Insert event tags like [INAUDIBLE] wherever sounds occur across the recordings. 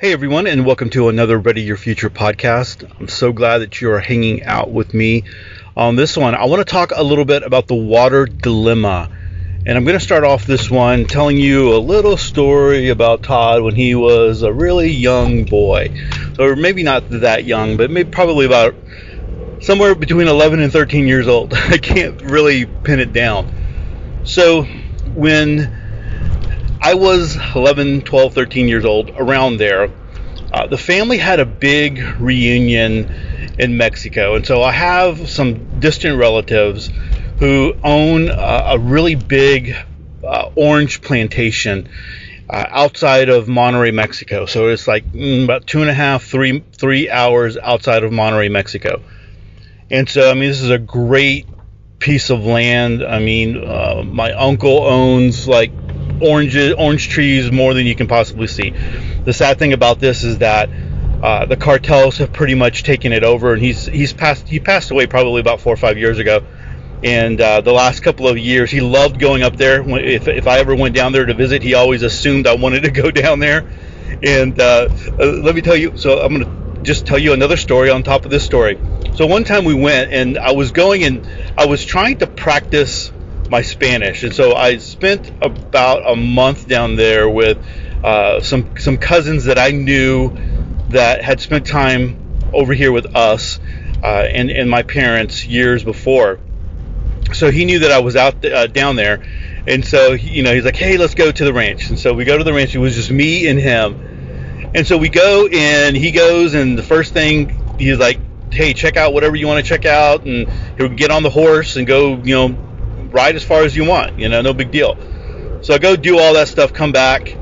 Hey everyone, and welcome to another Ready Your Future podcast. I'm so glad that you are hanging out with me on this one. I want to talk a little bit about the water dilemma. And I'm going to start off this one telling you a little story about Todd when he was a really young boy. Or maybe not that young, but maybe probably about somewhere between 11 and 13 years old. [LAUGHS] I can't really pin it down. So when I was 11, 12, 13 years old, around there. Uh, the family had a big reunion in Mexico, and so I have some distant relatives who own uh, a really big uh, orange plantation uh, outside of Monterrey, Mexico. So it's like mm, about two and a half, three, three hours outside of Monterrey, Mexico. And so, I mean, this is a great piece of land. I mean, uh, my uncle owns like oranges, orange trees more than you can possibly see. The sad thing about this is that uh, the cartels have pretty much taken it over, and he's he's passed he passed away probably about four or five years ago. And uh, the last couple of years, he loved going up there. If, if I ever went down there to visit, he always assumed I wanted to go [LAUGHS] down there. And uh, uh let me tell you, so I'm going to just tell you another story on top of this story. So one time we went, and I was going and I was trying to practice my Spanish, and so I spent about a month down there with uh, some some cousins that I knew that had spent time over here with us uh, and and my parents years before. So he knew that I was out uh, down there, and so he, you know he's like, "Hey, let's go to the ranch." And so we go to the ranch. It was just me and him, and so we go and he goes, and the first thing he's like, "Hey, check out whatever you want to check out," and he'll get on the horse and go, you know ride as far as you want. You know, no big deal. So I go do all that stuff, come back,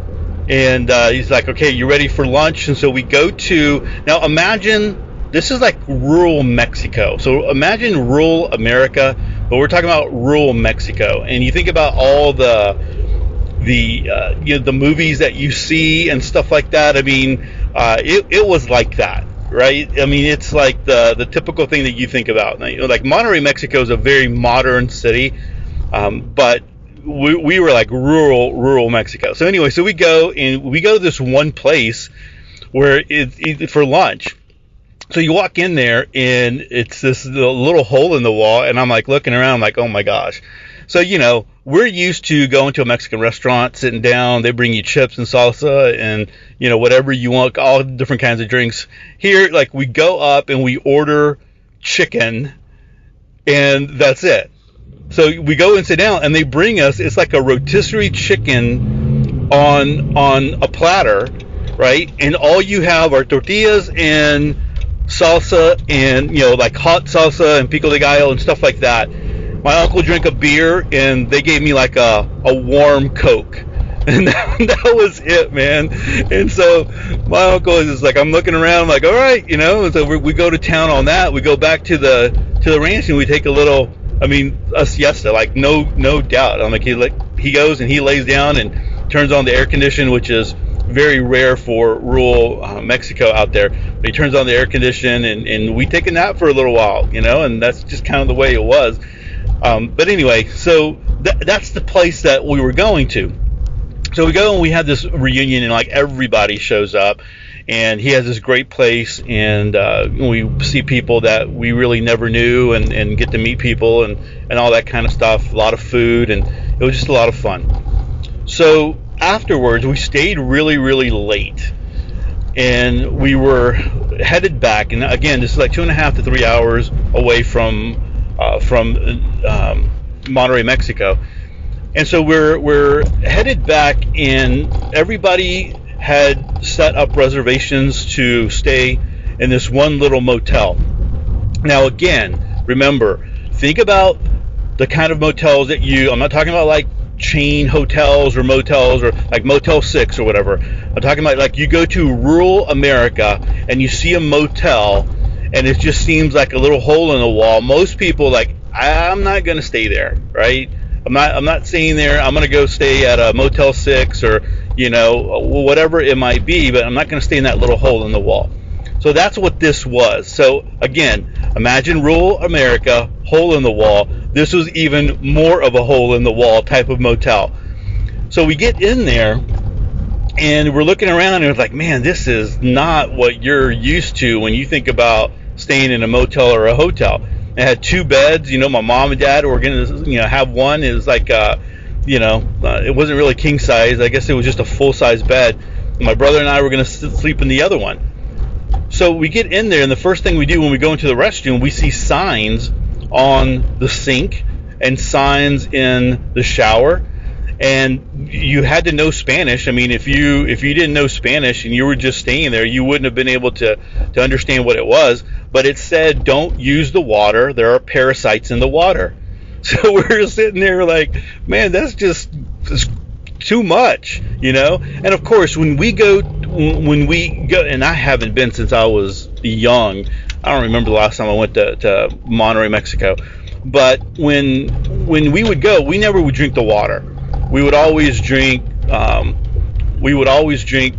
and uh, he's like, "Okay, you ready for lunch?" And so we go to now. Imagine this is like rural Mexico. So imagine rural America, but we're talking about rural Mexico. And you think about all the the uh, you know the movies that you see and stuff like that. I mean, uh, it it was like that right? I mean, it's like the the typical thing that you think about. Now, You know, like Monterrey, Mexico is a very modern city. Um, but we, we were like rural, rural Mexico. So anyway, so we go and we go to this one place where it, it for lunch. So you walk in there and it's this little hole in the wall, and I'm like looking around, I'm like, oh my gosh. So you know, we're used to going to a Mexican restaurant, sitting down, they bring you chips and salsa and you know whatever you want, all different kinds of drinks. Here, like we go up and we order chicken, and that's it. So we go and sit down, and they bring us. It's like a rotisserie chicken on on a platter, right? And all you have are tortillas and salsa, and you know like hot salsa and pico de gallo and stuff like that. My uncle drank a beer, and they gave me like a a warm Coke. [LAUGHS] And that, that was it, man. And so my uncle is just like, I'm looking around, like, all right, you know. And so we, we go to town on that. We go back to the to the ranch, and we take a little I mean, a siesta, like no no doubt. I'm like he like he goes and he lays down and turns on the air condition, which is very rare for rural uh, Mexico out there. But he turns on the air condition and, and we take a nap for a little while, you know, and that's just kind of the way it was. Um, but anyway, so th- that's the place that we were going to. So we go and we have this reunion and like everybody shows up and he has this great place and uh, we see people that we really never knew and, and get to meet people and, and all that kind of stuff a lot of food and it was just a lot of fun. So afterwards we stayed really really late. And we were headed back and again this is like two and a half to three hours away from uh, from um, Monterrey Mexico. And so we're we're headed back and everybody had set up reservations to stay in this one little motel. Now, again, remember, think about the kind of motels that you, I'm not talking about like chain hotels or motels or like Motel 6 or whatever. I'm talking about like you go to rural America and you see a motel and it just seems like a little hole in the wall. Most people like I'm not going to stay there, right? I'm not I'm not staying there. I'm going to go stay at a Motel 6 or you know, whatever it might be, but I'm not going to stay in that little hole in the wall. So that's what this was. So again, imagine rural America, hole in the wall. This was even more of a hole in the wall type of motel. So we get in there and we're looking around and it's like, man, this is not what you're used to when you think about staying in a motel or a hotel. It had two beds. You know, my mom and dad were gonna, you know, have one. Was like, uh, you know, uh, it wasn't really king size. I guess it was just a full size bed. My brother and I were gonna sleep in the other one. So we get in there, and the first thing we do when we go into the restroom, we see signs on the sink and signs in the shower and you had to know Spanish. I mean, if you if you didn't know Spanish and you were just staying there, you wouldn't have been able to to understand what it was. But it said, "Don't use the water. There are parasites in the water." [LAUGHS] So we're sitting there like, man, that's just, just too much, you know. And of course, when we go when we go, and I haven't been since I was young. I don't remember the last time I went to, to Monterrey, Mexico. But when when we would go, we never would drink the water we would always drink um, we would always drink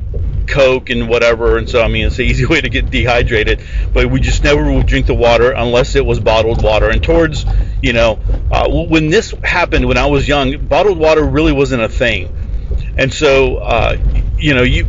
coke and whatever and so i mean it's an easy [LAUGHS] way to get dehydrated but we just never would drink the water unless it was bottled water. And towards you know uh, when this happened when i was young bottled water really wasn't a thing. And so uh, you know you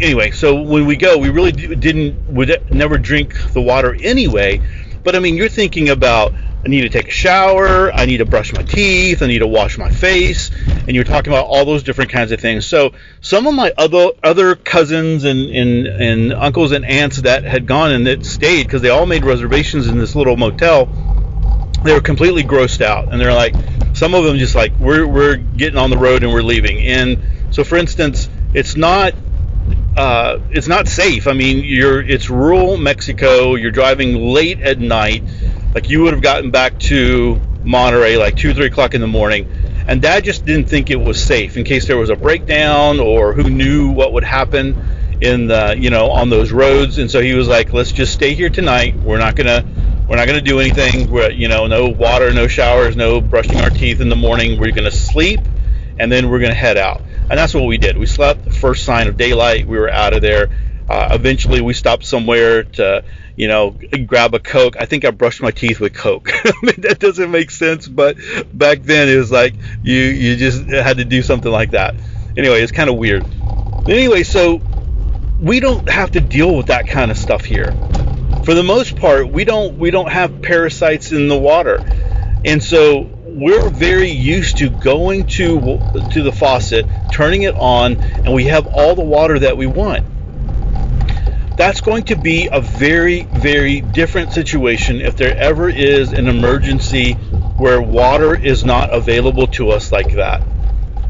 anyway so when we go we really didn't would never drink the water anyway. But i mean you're thinking about I need to take a shower, I need to brush my teeth, I need to wash my face, and you're talking about all those different kinds of things. So some of my other other cousins and, and, and uncles and aunts that had gone and that stayed because they all made reservations in this little motel, they were completely grossed out, and they're like, some of them just like we're we're getting on the road and we're leaving. And so, for instance, it's not uh, it's not safe. I mean, you're it's rural Mexico. You're driving late at night like you would have gotten back to Monterrey like two, three o'clock in the morning, and Dad just didn't think it was safe in case there was a breakdown or who knew what would happen in the you know on those roads. And so he was like, "Let's just stay here tonight. We're not gonna." We're not going to do anything. We're, you know, no water, no showers, no brushing our teeth in the morning. We're going to sleep, and then we're going to head out. And that's what we did. We slept. The first sign of daylight, we were out of there. Uh, eventually, we stopped somewhere to you know, grab a Coke. I think I brushed my teeth with Coke. [LAUGHS] I mean, that doesn't make sense, but back then it was like you you just had to do something like that. Anyway, it's kind of weird. Anyway, so we don't have to deal with that kind of stuff here. For the most part, we don't we don't have parasites in the water, and so we're very used to going to to the faucet, turning it on, and we have all the water that we want that's going to be a very, very different situation if there ever is an emergency where water is not available to us like that.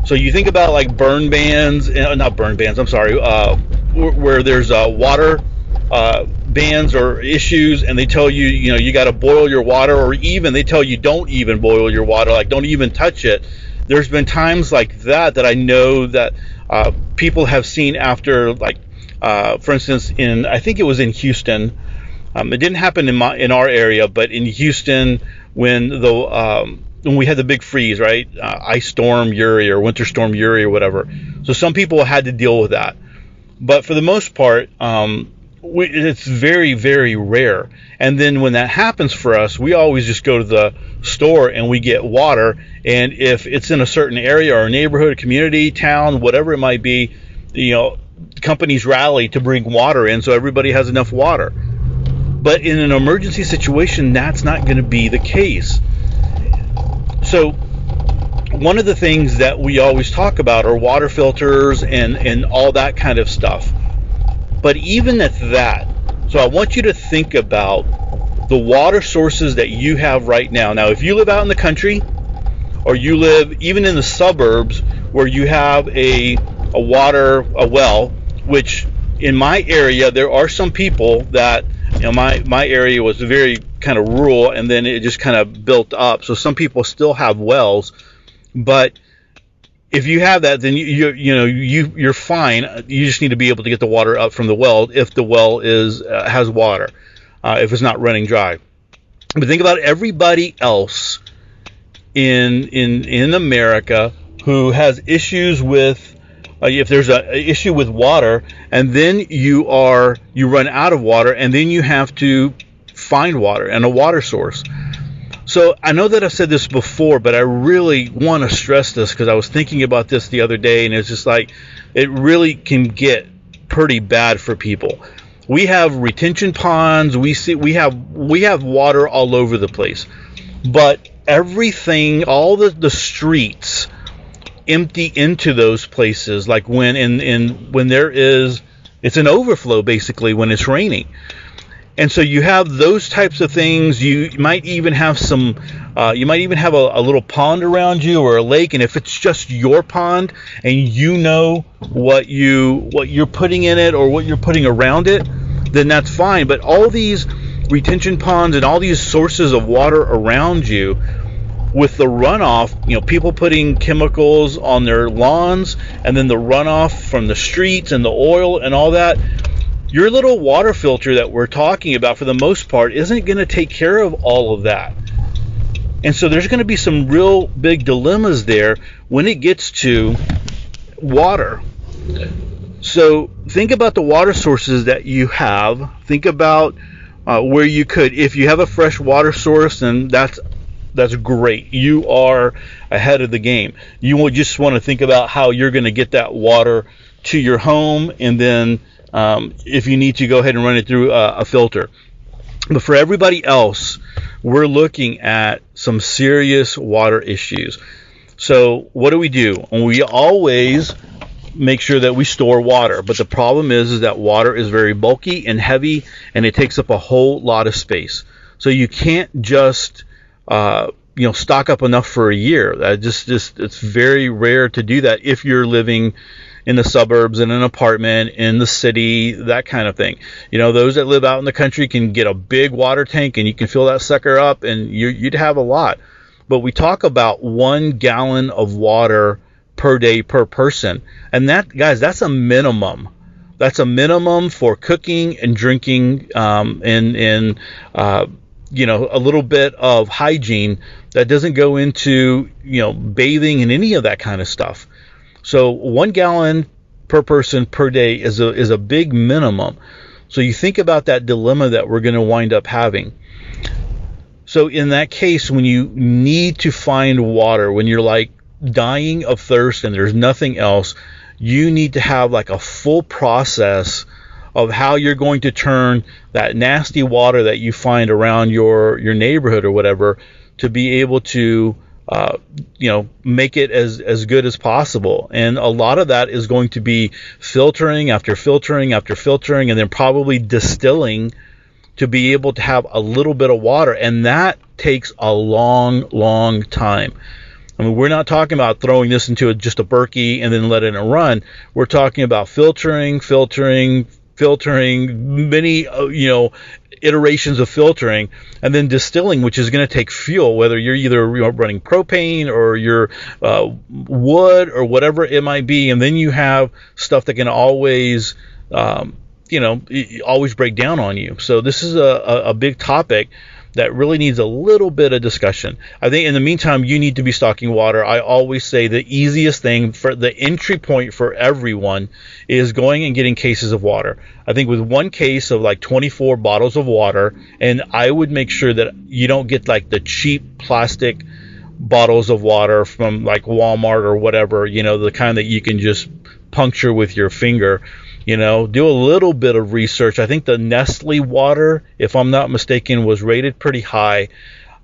So you think about like burn bans, uh, not burn bans, I'm sorry, uh, where there's uh, water uh, bans or issues, and they tell you, you know, you got to boil your water, or even they tell you don't even boil your water, like don't even touch it. There's been times like that that I know that uh, people have seen after like uh, for instance, in I think it was in Houston. Um, it didn't happen in my in our area, but in Houston when the um, when we had the big freeze, right? Uh, ice storm Uri or winter storm Uri or whatever. So some people had to deal with that, but for the most part, um, we, it's very very rare. And then when that happens for us, we always just go to the store and we get water. And if it's in a certain area or neighborhood, community, town, whatever it might be, you know, companies rally to bring water in so everybody has enough water. But in an emergency situation, that's not going to be the case. So, one of the things that we always talk about are water filters and, and all that kind of stuff. But even at that, so I want you to think about the water sources that you have right now. Now, if you live out in the country, or you live even in the suburbs where you have a a water a well, which in my area there are some people that you know my my area was very kind of rural and then it just kind of built up. So some people still have wells, but if you have that, then you you, you know you you're fine. You just need to be able to get the water up from the well if the well is uh, has water, uh, if it's not running dry. But think about everybody else in in in America who has issues with uh, if there's an issue with water and then you are you run out of water and then you have to find water and a water source So I know that I've said this before, but I really want to stress this because I was thinking about this the other day, and it's just like it really can get pretty bad for people. We have retention ponds. We see we have we have water all over the place, but everything, all the the streets empty into those places. Like when in when there is, it's an overflow basically when it's raining. And so you have those types of things. You might even have some, uh, you might even have a, a, little pond around you or a lake. And if it's just your pond and you know what you what you're putting in it or what you're putting around it, then that's fine. But all these retention ponds and all these sources of water around you, with the runoff, you know, people putting chemicals on their lawns and then the runoff from the streets and the oil and all that your little water filter that we're talking about, for the most part, isn't going to take care of all of that. And so there's going to be some real big dilemmas there when it gets to water. So think about the water sources that you have. Think about uh, where you could, if you have a fresh water source, and that's that's great. You are ahead of the game. You just want to think about how you're going to get that water to your home, and then um, if you need to go ahead and run it through a, a filter. But for everybody else, we're looking at some serious water issues. So what do we do? We always make sure that we store water. But the problem is, is that water is very bulky and heavy, and it takes up a whole lot of space. So you can't just uh, you know stock up enough for a year. That just just it's very rare to do that if you're living in the suburbs in an apartment in the city, that kind of thing. You know, those that live out in the country can get a big water tank and you can fill that sucker up and you, you'd have a lot. But we talk about one gallon of water per day per person, and that guys, that's a minimum. That's a minimum for cooking and drinking, um, and and uh, you know a little bit of hygiene that doesn't go into you know bathing and any of that kind of stuff. So one gallon per person per day is a is a big minimum. So you think about that dilemma that we're going to wind up having. So in that case, when you need to find water, when you're like dying of thirst and there's nothing else, you need to have like a full process of how you're going to turn that nasty water that you find around your your neighborhood or whatever to be able to uh, you know, make it as as good as possible. And a lot of that is going to be filtering after filtering after filtering, and then probably distilling to be able to have a little bit of water, and that takes a long, long time. I mean, we're not talking about throwing this into a, just a Berkey and then letting it run. We're talking about filtering, filtering, filtering, many uh, you know iterations of filtering, and then distilling, which is going to take fuel, whether you're either running propane or you're uh, wood or whatever it might be, and then you have stuff that can always um, you know always break down on you. So this is a, a big topic that really needs a little bit of discussion. I think in the meantime, you need to be stocking water. I always say the easiest thing for the entry point for everyone is going and getting cases of water. I think with one case of like 24 bottles of water, and I would make sure that you don't get like the cheap plastic bottles of water from like Walmart or whatever, you know, the kind that you can just puncture with your finger you know, do a little bit of research. I think the Nestle water, if I'm not mistaken, was rated pretty high.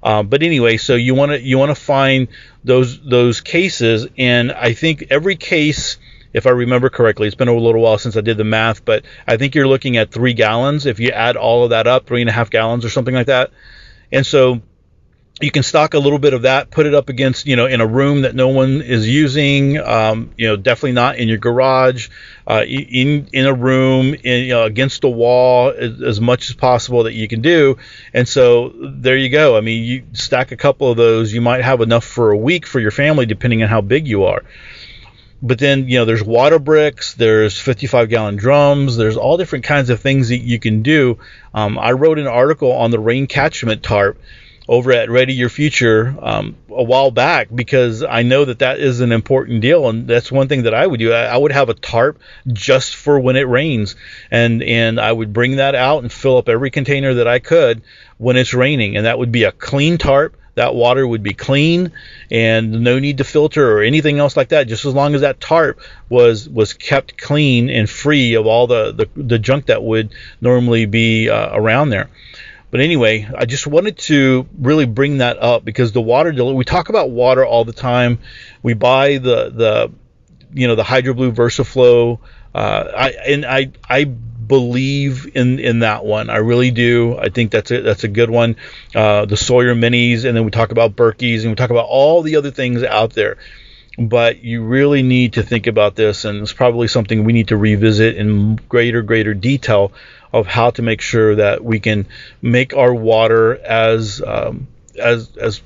Um, but anyway, so you want to you want to find those those cases, and I think every case, if I remember correctly, it's been a little while since I did the math, but I think you're looking at three gallons if you add all of that up, three and a half gallons or something like that. And so you can stock a little bit of that, put it up against, you know, in a room that no one is using. Um, you know, definitely not in your garage, uh, in in a room, in, you know, against a wall as, as, much as possible that you can do. And so there you go. I mean, you stack a couple of those, you might have enough for a week for your family, depending on how big you are. But then, you know, there's water bricks, there's 55 gallon drums, there's all different kinds of things that you can do. Um, I wrote an article on the rain catchment tarp over at Ready Your Future um, a while back because I know that that is an important deal, and that's one thing that I would do. I, I, would have a tarp just for when it rains, and and I would bring that out and fill up every container that I could when it's raining, and that would be a clean tarp that water would be clean and no need to filter or anything else like that. Just as long as that tarp was was kept clean and free of all the the, the junk that would normally be uh, around there. But anyway, I just wanted to really bring that up because the water we talk about water all the time. We buy the the you know the HydroBlu VersaFlow. Uh, I and I I believe in in that one. I really do. I think that's a that's a good one. Uh, the Sawyer Minis, and then we talk about Berkeys, and we talk about all the other things out there. But you really need to think about this, and it's probably something we need to revisit in greater greater detail of how to make sure that we can make our water as um, as as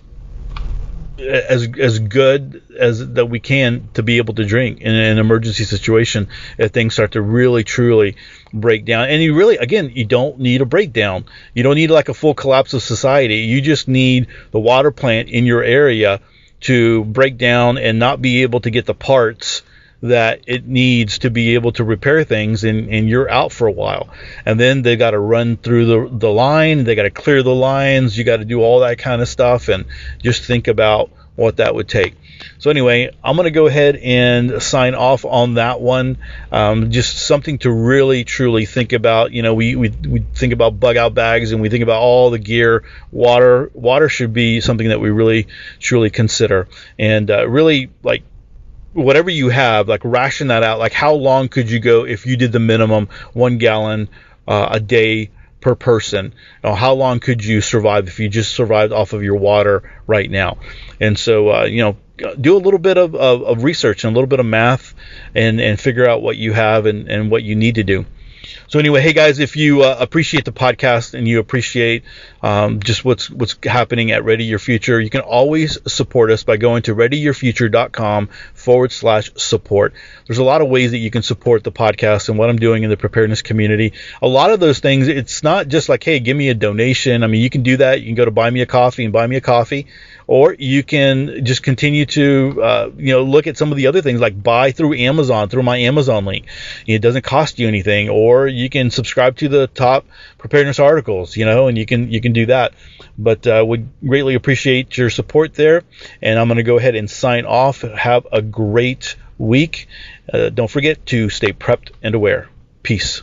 as as good as that we can to be able to drink in an emergency situation if things start to really truly break down. And you really again you don't need a breakdown. You don't need like a full collapse of society. You just need the water plant in your area to break down and not be able to get the parts that it needs to be able to repair things and, and you're out for a while. And then they got to run through the, the line they got to clear the lines you got to do all that kind of stuff and just think about what that would take. So anyway i'm going to go ahead and sign off on that one. Um, just something to really truly think about. You know we, we, we think about bug out bags and we think about all the gear. Water water should be something that we really truly consider. And uh, really like whatever you have, like ration that out. Like how long could you go if you did the minimum one gallon uh, a day per person? You know, how long could you survive if you just survived off of your water right now? And so, uh, you know, do a little bit of, of, of, research and a little bit of math and, and figure out what you have and, and what you need to do. So anyway, hey guys, if you uh, appreciate the podcast and you appreciate um, just what's what's happening at Ready Your Future, you can always support us by going to readyyourfuture.com forward slash support. There's a lot of ways that you can support the podcast and what I'm doing in the preparedness community. A lot of those things, it's not just like, hey, give me a donation. I mean, you can do that. You can go to buy me a coffee and buy me a coffee or you can just continue to uh, you know look at some of the other things like buy through Amazon through my Amazon link. It doesn't cost you anything, or you can subscribe to the top preparedness articles, you know, and you can you can do that. But uh, would greatly appreciate your support there. And I'm going to go ahead and sign off. Have a great week. Uh, don't forget to stay prepped and aware. Peace.